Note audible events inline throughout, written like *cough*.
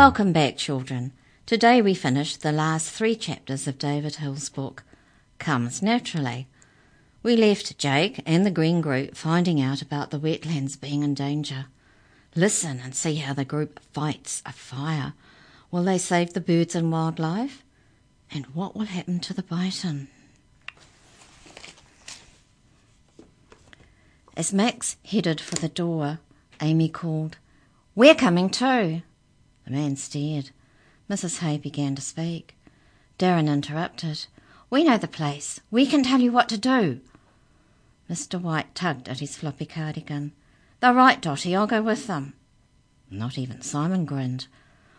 Welcome back, children. Today we finish the last three chapters of David Hill's book, Comes Naturally. We left Jake and the Green Group finding out about the wetlands being in danger. Listen and see how the group fights a fire. Will they save the birds and wildlife? And what will happen to the bison? As Max headed for the door, Amy called, We're coming too. The man stared. Mrs. Hay began to speak. Darren interrupted. We know the place. We can tell you what to do. Mr. White tugged at his floppy cardigan. They're right, Dotty. I'll go with them. Not even Simon grinned.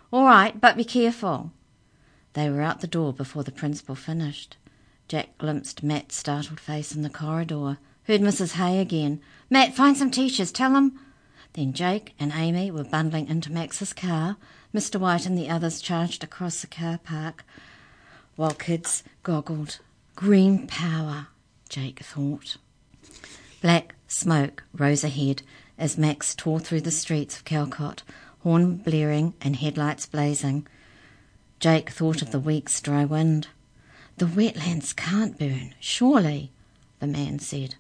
All right, but be careful. They were out the door before the principal finished. Jack glimpsed Matt's startled face in the corridor. Heard Mrs. Hay again. Matt, find some teachers. Tell them. Then Jake and Amy were bundling into Max's car. Mr. White and the others charged across the car park while kids goggled. Green power, Jake thought. Black smoke rose ahead as Max tore through the streets of Calcott, horn blaring and headlights blazing. Jake thought of the week's dry wind. The wetlands can't burn, surely, the man said.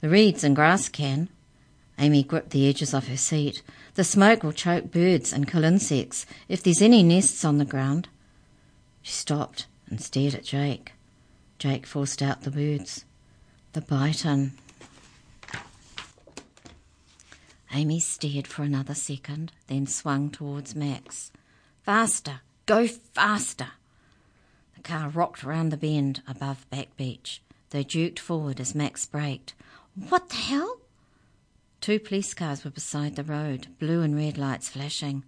The reeds and grass can. Amy gripped the edges of her seat. The smoke will choke birds and kill insects if there's any nests on the ground. She stopped and stared at Jake. Jake forced out the words. The bittern. Amy stared for another second, then swung towards Max. Faster! Go faster! The car rocked round the bend above Back Beach. They jerked forward as Max braked. What the hell? Two police cars were beside the road, blue and red lights flashing.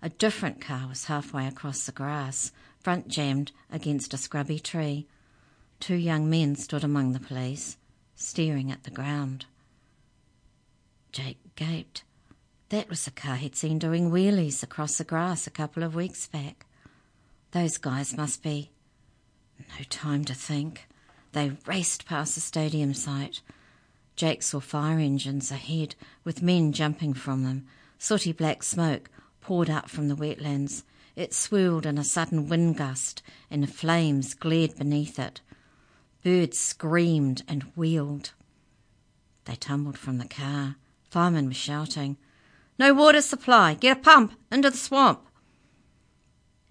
A different car was halfway across the grass, front jammed against a scrubby tree. Two young men stood among the police, staring at the ground. Jake gaped. That was the car he'd seen doing wheelies across the grass a couple of weeks back. Those guys must be. No time to think. They raced past the stadium site. Jake saw fire engines ahead with men jumping from them. Sooty black smoke poured up from the wetlands. It swirled in a sudden wind gust and flames glared beneath it. Birds screamed and wheeled. They tumbled from the car. Fireman was shouting, No water supply! Get a pump! Into the swamp!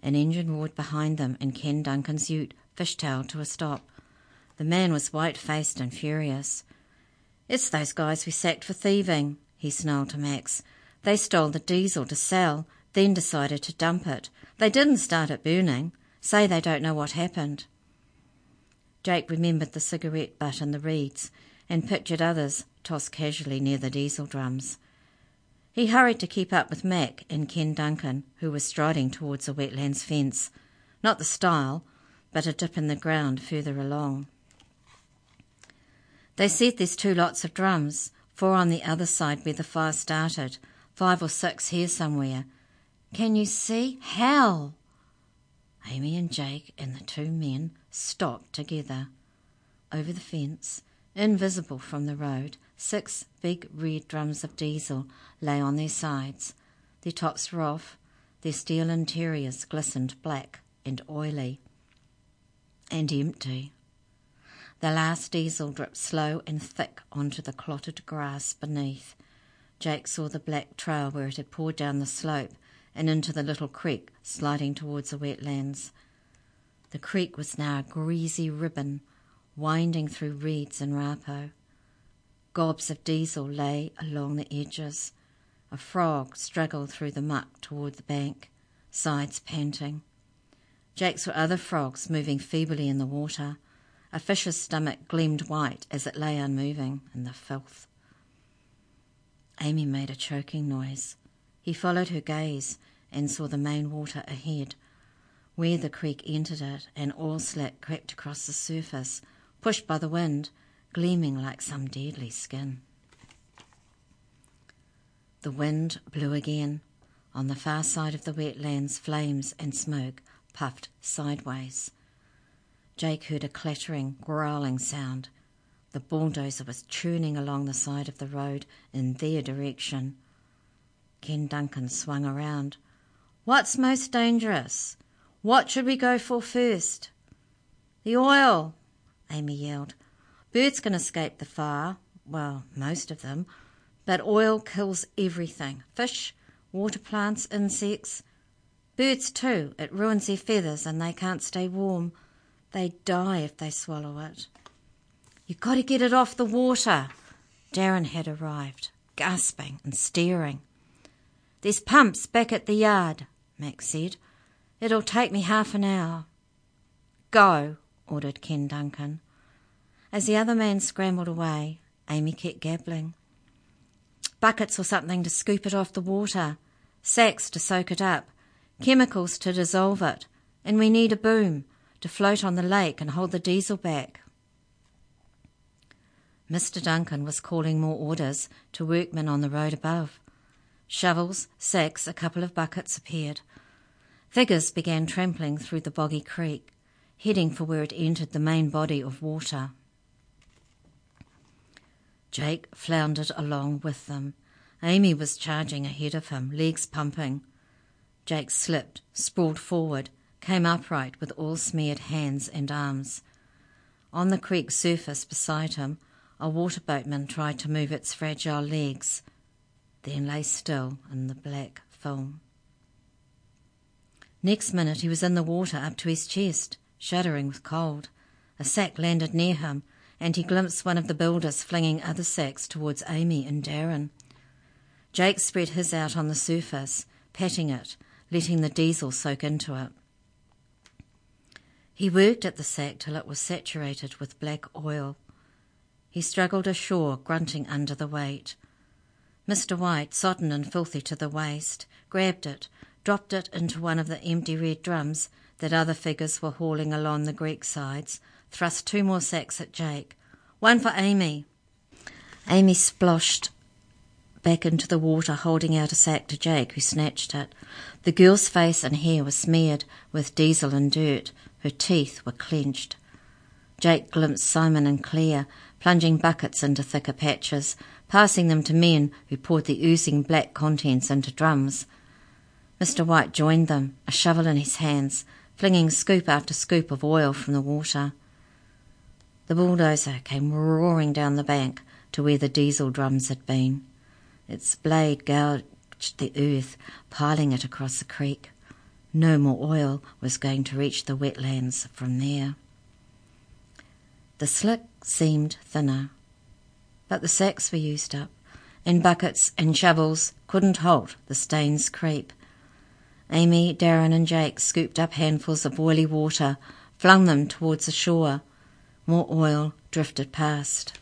An engine roared behind them, and Ken Duncan's ute fishtailed to a stop. The man was white faced and furious. It's those guys we sacked for thieving, he snarled to Max. They stole the diesel to sell, then decided to dump it. They didn't start it burning. Say they don't know what happened. Jake remembered the cigarette butt and the reeds, and pictured others tossed casually near the diesel drums. He hurried to keep up with Mac and Ken Duncan, who was striding towards a wetlands fence. Not the stile, but a dip in the ground further along. They said there's two lots of drums, four on the other side where the fire started, five or six here somewhere. Can you see? Hell! Amy and Jake and the two men stopped together. Over the fence, invisible from the road, six big red drums of diesel lay on their sides. Their tops were off, their steel interiors glistened black and oily. And empty. The last diesel dripped slow and thick onto the clotted grass beneath. Jake saw the black trail where it had poured down the slope and into the little creek sliding towards the wetlands. The creek was now a greasy ribbon winding through reeds and raupo. Gobs of diesel lay along the edges. A frog struggled through the muck toward the bank, sides panting. Jake saw other frogs moving feebly in the water. A fish's stomach gleamed white as it lay unmoving in the filth. Amy made a choking noise. He followed her gaze and saw the main water ahead, where the creek entered it, and oil slick crept across the surface, pushed by the wind, gleaming like some deadly skin. The wind blew again. On the far side of the wetlands, flames and smoke puffed sideways. Jake heard a clattering, growling sound. The bulldozer was churning along the side of the road in their direction. Ken Duncan swung around. What's most dangerous? What should we go for first? The oil, Amy yelled. Birds can escape the fire, well, most of them, but oil kills everything fish, water plants, insects. Birds, too. It ruins their feathers and they can't stay warm. They die if they swallow it. You've got to get it off the water. Darren had arrived, gasping and staring. There's pumps back at the yard, Max said. It'll take me half an hour. Go, ordered Ken Duncan. As the other man scrambled away, Amy kept gabbling. Buckets or something to scoop it off the water, sacks to soak it up, chemicals to dissolve it, and we need a boom to float on the lake and hold the diesel back. Mr. Duncan was calling more orders to workmen on the road above. Shovels, sacks, a couple of buckets appeared. Figures began trampling through the boggy creek, heading for where it entered the main body of water. Jake floundered along with them. Amy was charging ahead of him, legs pumping. Jake slipped, sprawled forward, came upright with all smeared hands and arms. On the creek surface beside him, a water boatman tried to move its fragile legs, then lay still in the black film. Next minute he was in the water up to his chest, shuddering with cold. A sack landed near him, and he glimpsed one of the builders flinging other sacks towards Amy and Darren. Jake spread his out on the surface, patting it, letting the diesel soak into it. He worked at the sack till it was saturated with black oil. He struggled ashore, grunting under the weight. Mr. White, sodden and filthy to the waist, grabbed it, dropped it into one of the empty red drums that other figures were hauling along the Greek sides, thrust two more sacks at Jake. One for Amy. Amy splashed back into the water, holding out a sack to Jake, who snatched it. The girl's face and hair were smeared with diesel and dirt. Her teeth were clenched. Jake glimpsed Simon and Claire plunging buckets into thicker patches, passing them to men who poured the oozing black contents into drums. Mr. White joined them, a shovel in his hands, flinging scoop after scoop of oil from the water. The bulldozer came roaring down the bank to where the diesel drums had been. Its blade gouged the earth, piling it across the creek. No more oil was going to reach the wetlands from there. The slick seemed thinner, but the sacks were used up, and buckets and shovels couldn't halt the stain's creep. Amy, Darren, and Jake scooped up handfuls of oily water, flung them towards the shore. More oil drifted past.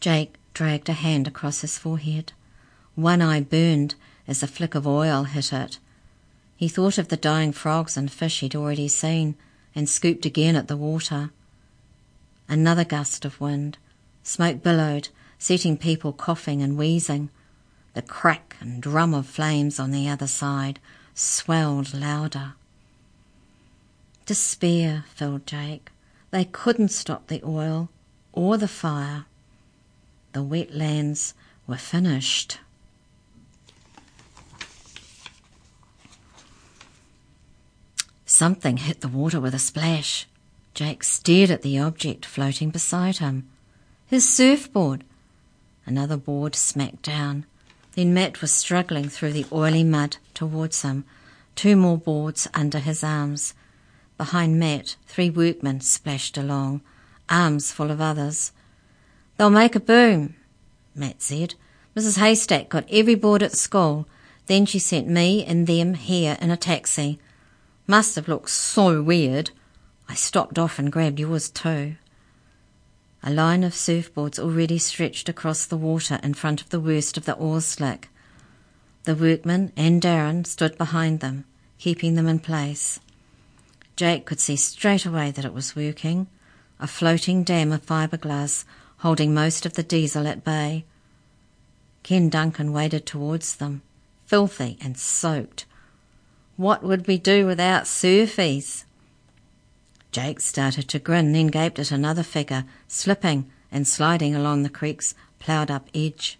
Jake dragged a hand across his forehead. One eye burned as a flick of oil hit it. He thought of the dying frogs and fish he'd already seen and scooped again at the water. Another gust of wind. Smoke billowed, setting people coughing and wheezing. The crack and drum of flames on the other side swelled louder. Despair filled Jake. They couldn't stop the oil or the fire. The wetlands were finished. Something hit the water with a splash. Jake stared at the object floating beside him. His surfboard. Another board smacked down. Then Matt was struggling through the oily mud towards him, two more boards under his arms. Behind Matt, three workmen splashed along, arms full of others. They'll make a boom, Matt said. Mrs. Haystack got every board at school. Then she sent me and them here in a taxi. Must have looked so weird. I stopped off and grabbed yours too. A line of surfboards already stretched across the water in front of the worst of the oar slick. The workmen and Darren stood behind them, keeping them in place. Jake could see straight away that it was working, a floating dam of fiberglass holding most of the diesel at bay. Ken Duncan waded towards them, filthy and soaked. What would we do without surfies? Jake started to grin, then gaped at another figure, slipping and sliding along the creek's ploughed up edge.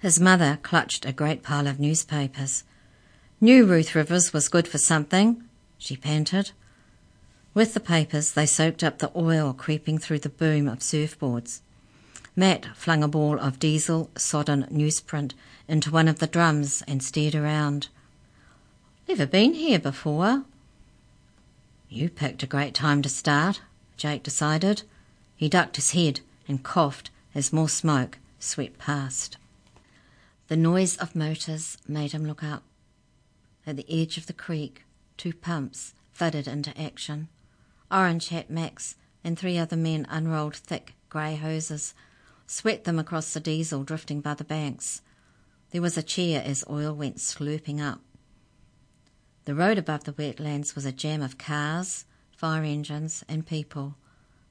His mother clutched a great pile of newspapers. Knew Ruth Rivers was good for something, she panted. With the papers, they soaked up the oil creeping through the boom of surfboards. Matt flung a ball of diesel sodden newsprint into one of the drums and stared around. Never been here before. You picked a great time to start, Jake decided. He ducked his head and coughed as more smoke swept past. The noise of motors made him look up. At the edge of the creek, two pumps thudded into action. Orange Hat Max and three other men unrolled thick grey hoses, swept them across the diesel drifting by the banks. There was a cheer as oil went slurping up. The road above the wetlands was a jam of cars, fire engines, and people.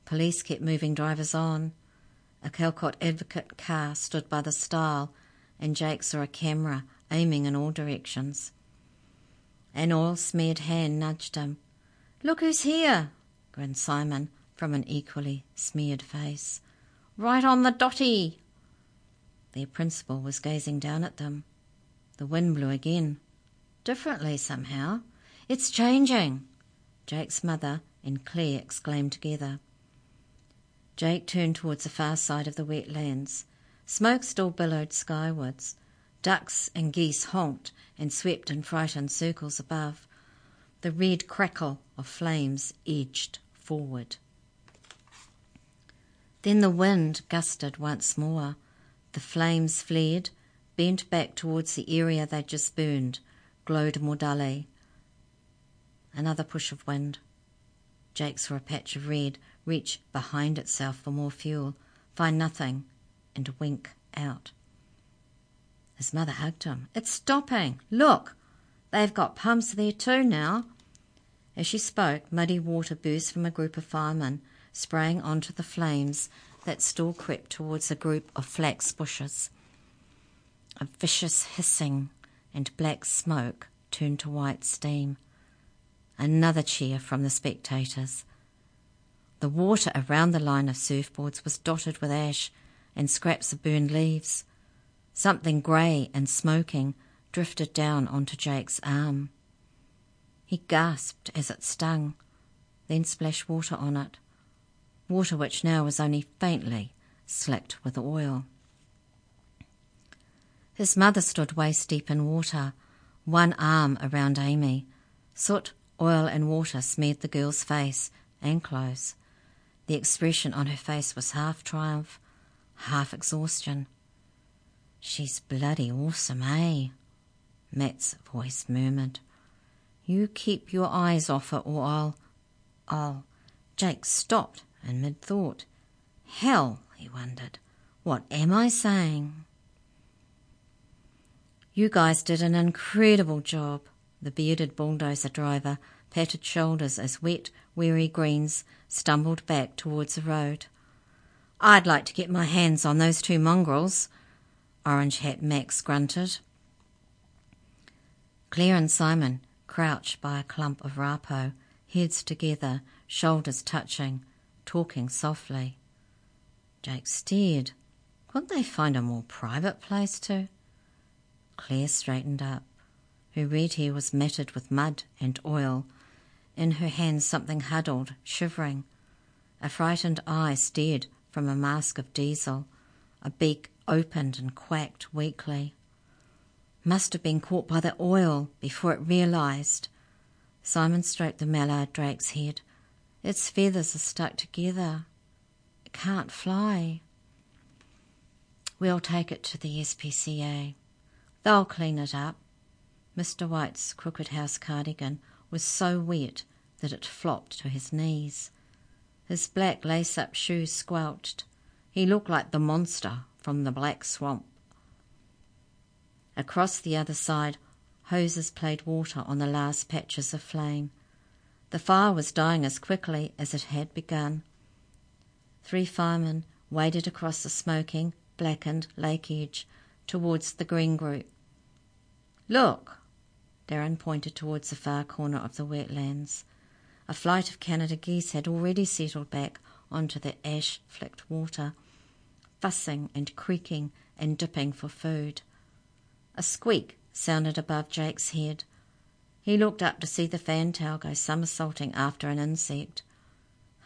Police kept moving drivers on. A Calcott Advocate car stood by the stile, and Jake saw a camera aiming in all directions. An oil smeared hand nudged him. Look who's here, grinned Simon from an equally smeared face. Right on the dotty. Their principal was gazing down at them. The wind blew again. Differently somehow. It's changing. Jake's mother and Claire exclaimed together. Jake turned towards the far side of the wetlands. Smoke still billowed skywards. Ducks and geese honked and swept in frightened circles above. The red crackle of flames edged forward. Then the wind gusted once more. The flames flared, bent back towards the area they'd just burned, glowed more dully. Another push of wind. Jake saw a patch of red reach behind itself for more fuel, find nothing, and wink out. His mother hugged him. It's stopping. Look, they've got pumps there too now. As she spoke, muddy water burst from a group of firemen, spraying onto the flames that still crept towards a group of flax bushes. A vicious hissing and black smoke turned to white steam. Another cheer from the spectators. The water around the line of surfboards was dotted with ash and scraps of burned leaves. Something grey and smoking drifted down onto Jake's arm. He gasped as it stung, then splashed water on it, water which now was only faintly slicked with oil. His mother stood waist deep in water, one arm around Amy. Soot, oil, and water smeared the girl's face and clothes. The expression on her face was half triumph, half exhaustion. She's bloody awesome, eh? Matt's voice murmured. You keep your eyes off her or I'll. I'll. Jake stopped in mid thought. Hell, he wondered. What am I saying? You guys did an incredible job. The bearded bulldozer driver patted shoulders as wet, weary greens stumbled back towards the road. I'd like to get my hands on those two mongrels. Orange Hat Max grunted. Claire and Simon crouched by a clump of raupo, heads together, shoulders touching, talking softly. Jake stared. Couldn't they find a more private place to? Claire straightened up. Her red hair was matted with mud and oil. In her hands something huddled, shivering. A frightened eye stared from a mask of diesel. A beak opened and quacked weakly. Must have been caught by the oil before it realized. Simon stroked the mallard drake's head. Its feathers are stuck together. It can't fly. We'll take it to the SPCA. They'll clean it up. Mr. White's crooked house cardigan was so wet that it flopped to his knees. His black lace up shoes squelched. He looked like the monster from the Black Swamp. Across the other side, hoses played water on the last patches of flame. The fire was dying as quickly as it had begun. Three firemen waded across the smoking, blackened lake edge towards the green group. Look! Darren pointed towards the far corner of the wetlands. A flight of Canada geese had already settled back onto the ash flecked water fussing and creaking and dipping for food. A squeak sounded above Jake's head. He looked up to see the fantail go somersaulting after an insect.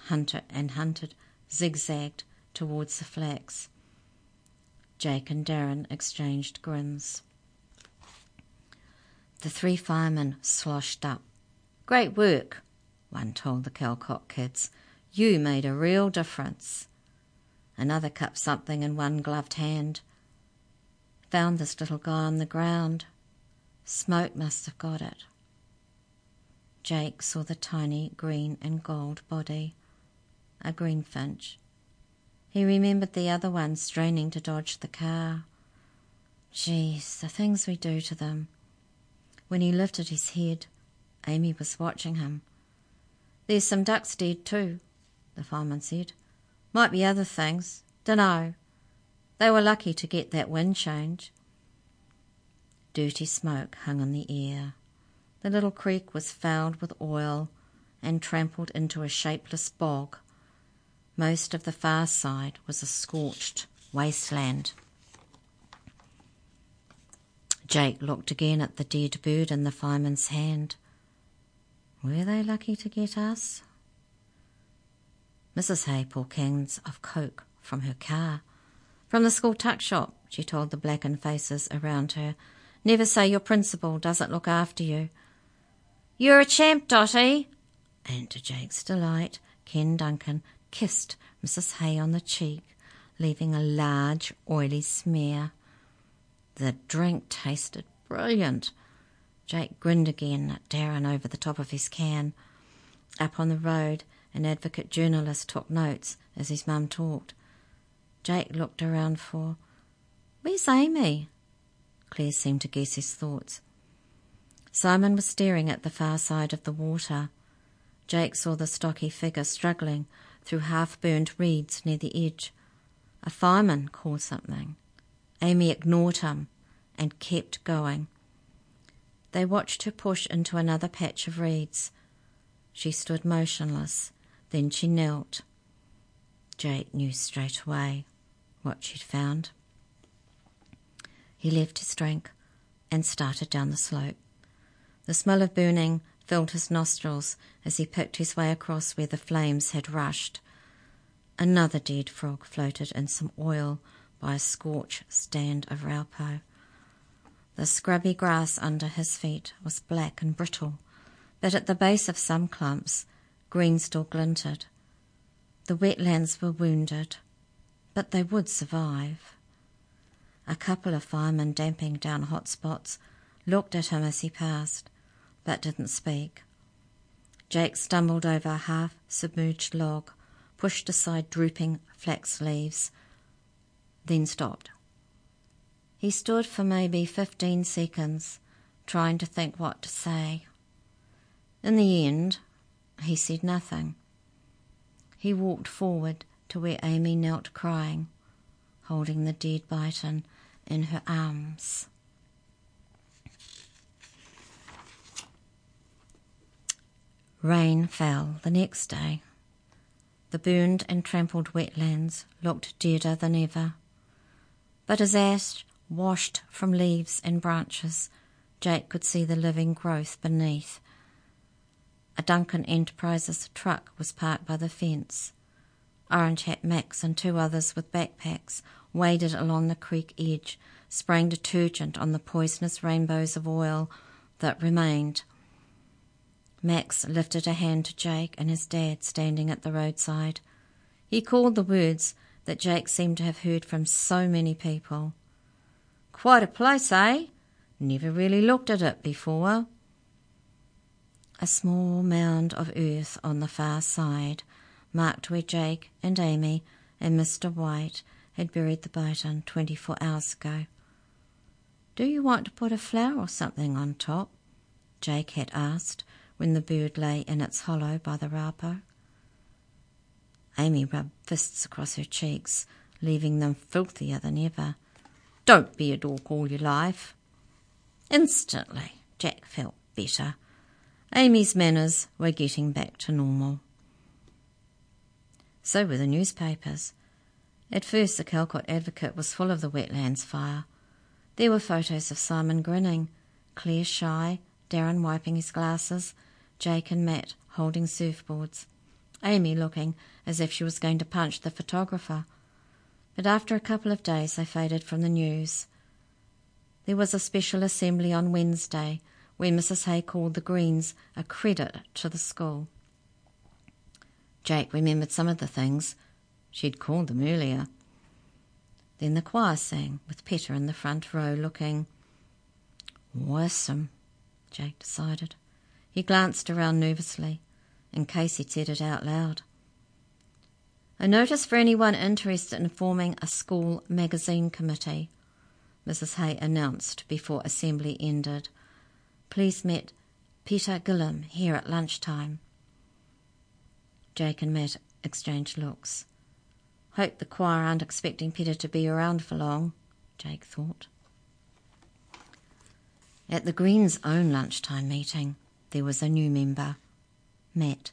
Hunter and hunted, zigzagged towards the flax. Jake and Darren exchanged grins. The three firemen sloshed up. Great work, one told the Calcott kids. You made a real difference. Another cupped something in one gloved hand. Found this little guy on the ground. Smoke must have got it. Jake saw the tiny green and gold body, a greenfinch. He remembered the other one straining to dodge the car. Geez, the things we do to them. When he lifted his head, Amy was watching him. There's some ducks dead too, the fireman said. Might be other things. Dunno. They were lucky to get that wind change. Dirty smoke hung in the air. The little creek was fouled with oil and trampled into a shapeless bog. Most of the far side was a scorched wasteland. Jake looked again at the dead bird in the fireman's hand. Were they lucky to get us? Mrs. Hay poured cans of Coke from her car. From the school tuck shop, she told the blackened faces around her. Never say your principal doesn't look after you. You're a champ, Dotty. And to Jake's delight, Ken Duncan kissed Mrs. Hay on the cheek, leaving a large, oily smear. The drink tasted brilliant. Jake grinned again at Darren over the top of his can. Up on the road, an advocate journalist took notes as his mum talked. Jake looked around for, Where's Amy? Claire seemed to guess his thoughts. Simon was staring at the far side of the water. Jake saw the stocky figure struggling through half burned reeds near the edge. A fireman called something. Amy ignored him and kept going. They watched her push into another patch of reeds. She stood motionless, then she knelt. Jake knew straight away what she'd found. He left his drink and started down the slope. The smell of burning filled his nostrils as he picked his way across where the flames had rushed. Another dead frog floated in some oil by a scorched stand of raupo. The scrubby grass under his feet was black and brittle, but at the base of some clumps green still glinted. The wetlands were wounded, but they would survive. A couple of firemen damping down hot spots looked at him as he passed, but didn't speak. Jake stumbled over a half submerged log, pushed aside drooping flax leaves, then stopped. He stood for maybe fifteen seconds, trying to think what to say. In the end, he said nothing. He walked forward to where Amy knelt crying, holding the dead bittern in her arms. Rain fell the next day. The burned and trampled wetlands looked deader than ever. But as ash washed from leaves and branches, Jake could see the living growth beneath. A Duncan Enterprises truck was parked by the fence. Orange Hat Max and two others with backpacks waded along the creek edge, spraying detergent on the poisonous rainbows of oil that remained Max lifted a hand to Jake and his dad standing at the roadside. He called the words that Jake seemed to have heard from so many people. Quite a place, eh? Never really looked at it before. A small mound of earth on the far side marked where Jake and Amy and Mr. White had buried the twenty four hours ago. Do you want to put a flower or something on top? Jake had asked when the bird lay in its hollow by the raupo. Amy rubbed fists across her cheeks, leaving them filthier than ever. Don't be a dork all your life. Instantly, Jack felt better. Amy's manners were getting back to normal. So were the newspapers. At first, the Calcott Advocate was full of the wetlands fire. There were photos of Simon grinning, Claire shy, Darren wiping his glasses, Jake and Matt holding surfboards, Amy looking as if she was going to punch the photographer. But after a couple of days, they faded from the news. There was a special assembly on Wednesday where Mrs. Hay called the Greens a credit to the school. Jake remembered some of the things she'd called them earlier. Then the choir sang, with Peter in the front row looking awesome, Jake decided. He glanced around nervously, in case he'd said it out loud. A notice for anyone interested in forming a school magazine committee, Mrs. Hay announced before assembly ended. Please meet Peter Gillam here at lunchtime. Jake and Matt exchanged looks. Hope the choir aren't expecting Peter to be around for long, Jake thought. At the Greens' own lunchtime meeting, there was a new member, Matt.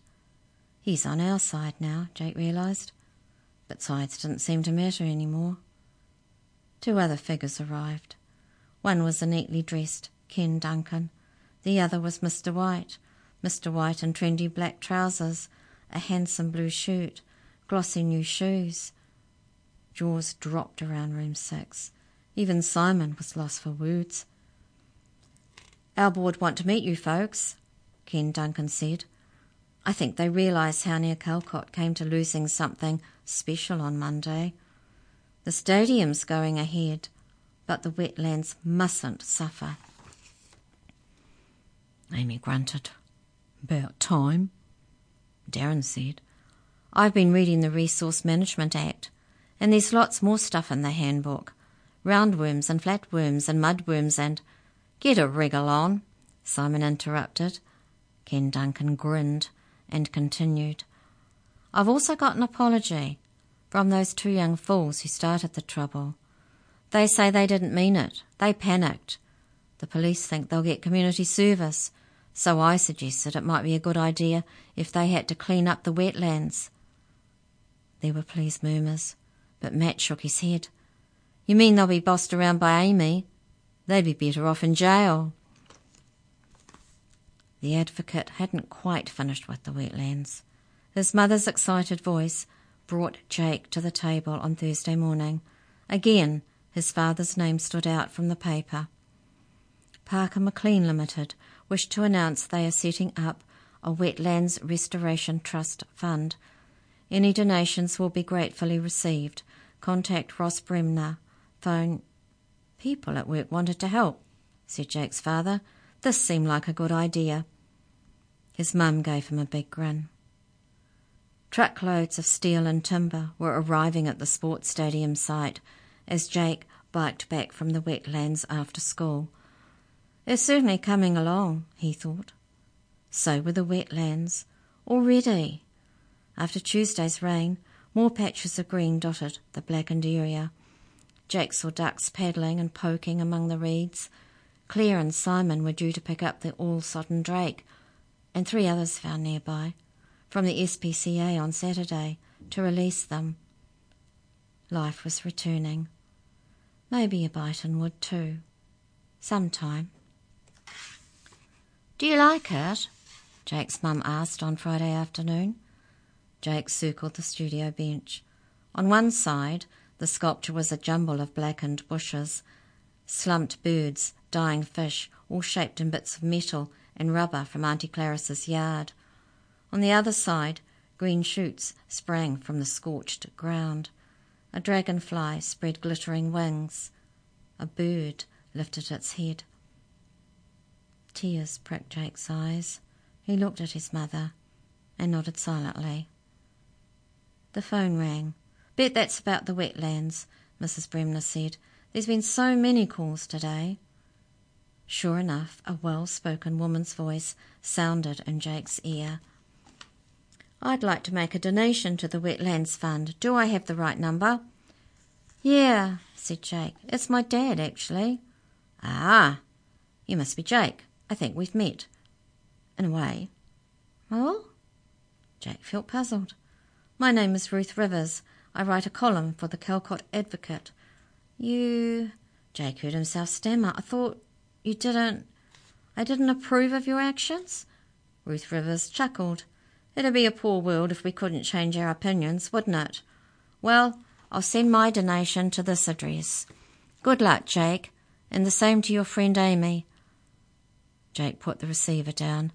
He's on our side now, Jake realised, but sides didn't seem to matter anymore. Two other figures arrived. One was a neatly dressed Ken Duncan. The other was Mr. White. Mr. White in trendy black trousers, a handsome blue shirt, glossy new shoes. Jaws dropped around room six. Even Simon was lost for words. Our board want to meet you folks, Ken Duncan said. I think they realise how near Calcott came to losing something special on Monday. The stadium's going ahead, but the wetlands mustn't suffer. Amy grunted. About time. Darren said. I've been reading the Resource Management Act, and there's lots more stuff in the handbook. Roundworms and flatworms and mudworms and... Get a wriggle on, Simon interrupted. Ken Duncan grinned and continued. I've also got an apology from those two young fools who started the trouble. They say they didn't mean it. They panicked. The police think they'll get community service, so I suggested it might be a good idea if they had to clean up the wetlands. There were pleased murmurs, but Matt shook his head. You mean they'll be bossed around by Amy? They'd be better off in jail. The advocate hadn't quite finished with the wetlands. His mother's excited voice brought Jake to the table on Thursday morning. Again, his father's name stood out from the paper. Parker McLean Limited wish to announce they are setting up a Wetlands Restoration Trust Fund. Any donations will be gratefully received. Contact Ross Bremner. Phone. People at work wanted to help, said Jake's father. This seemed like a good idea. His mum gave him a big grin. Truckloads of steel and timber were arriving at the sports stadium site as Jake biked back from the wetlands after school. It's certainly coming along, he thought. So were the wetlands. Already. After Tuesday's rain, more patches of green dotted the blackened area. Jake saw ducks paddling and poking among the reeds. Claire and Simon were due to pick up the all sodden drake, and three others found nearby, from the SPCA on Saturday, to release them. Life was returning. Maybe a bittern would too. Sometime. Do you like it? Jake's mum asked on Friday afternoon. Jake circled the studio bench. On one side, the sculpture was a jumble of blackened bushes, slumped birds, dying fish, all shaped in bits of metal and rubber from Auntie Claris's yard. On the other side, green shoots sprang from the scorched ground. A dragonfly spread glittering wings. A bird lifted its head. Tears pricked Jake's eyes. He looked at his mother and nodded silently. The phone rang. Bet that's about the wetlands, Mrs. Bremner said. There's been so many calls today. Sure enough, a well spoken woman's voice sounded in Jake's ear. I'd like to make a donation to the Wetlands Fund. Do I have the right number? Yeah, said Jake. It's my dad, actually. Ah, you must be Jake. I think we've met. In a way. Well? Jake felt puzzled. My name is Ruth Rivers. I write a column for the Calcott Advocate. You. Jake heard himself stammer. I thought you didn't. I didn't approve of your actions? Ruth Rivers chuckled. It'd be a poor world if we couldn't change our opinions, wouldn't it? Well, I'll send my donation to this address. Good luck, Jake, and the same to your friend Amy. Jake put the receiver down.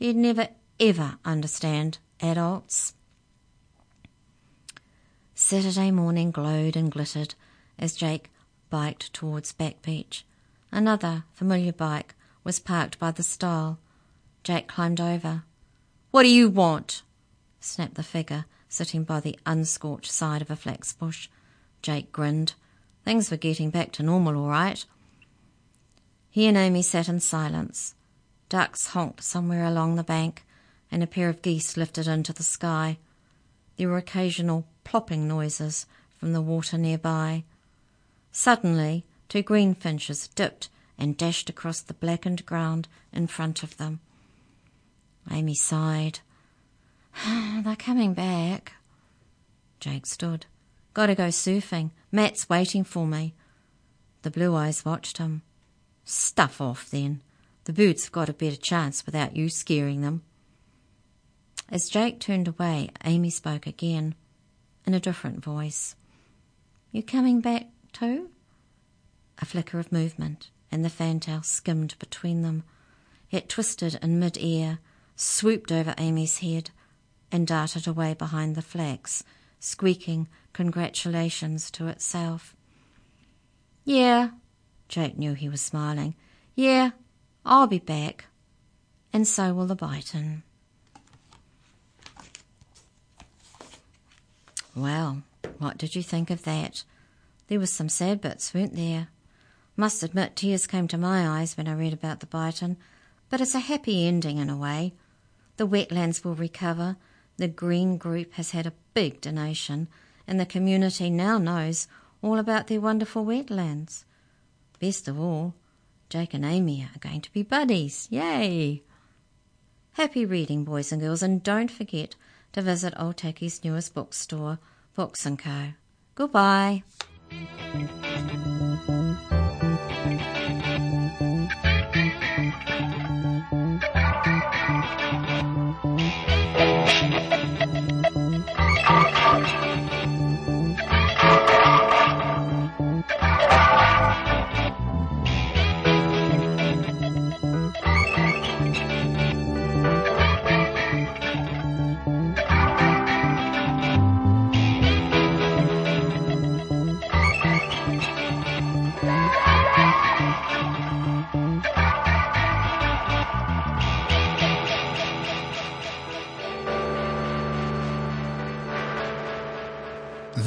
He'd never, ever understand adults. Saturday morning glowed and glittered as Jake biked towards Back Beach. Another familiar bike was parked by the stile. Jake climbed over. What do you want? snapped the figure sitting by the unscorched side of a flax bush. Jake grinned. Things were getting back to normal all right. He and Amy sat in silence. Ducks honked somewhere along the bank, and a pair of geese lifted into the sky. There were occasional plopping noises from the water nearby. Suddenly, two greenfinches dipped and dashed across the blackened ground in front of them. Amy sighed. *sighs* They're coming back. Jake stood. Gotta go surfing. Matt's waiting for me. The blue eyes watched him. Stuff off then. The birds have got a better chance without you scaring them. As Jake turned away, Amy spoke again, in a different voice. You coming back too? A flicker of movement, and the fantail skimmed between them. It twisted in mid-air, swooped over Amy's head, and darted away behind the flax, squeaking congratulations to itself. Yeah, Jake knew he was smiling. Yeah, I'll be back. And so will the bittern. Well, what did you think of that? There were some sad bits, weren't there? Must admit tears came to my eyes when I read about the bittern, but it's a happy ending in a way. The wetlands will recover. The Green Group has had a big donation, and the community now knows all about their wonderful wetlands. Best of all, Jake and Amy are going to be buddies. Yay! Happy reading, boys and girls, and don't forget to visit Otaki's newest bookstore, Books & Co. Goodbye.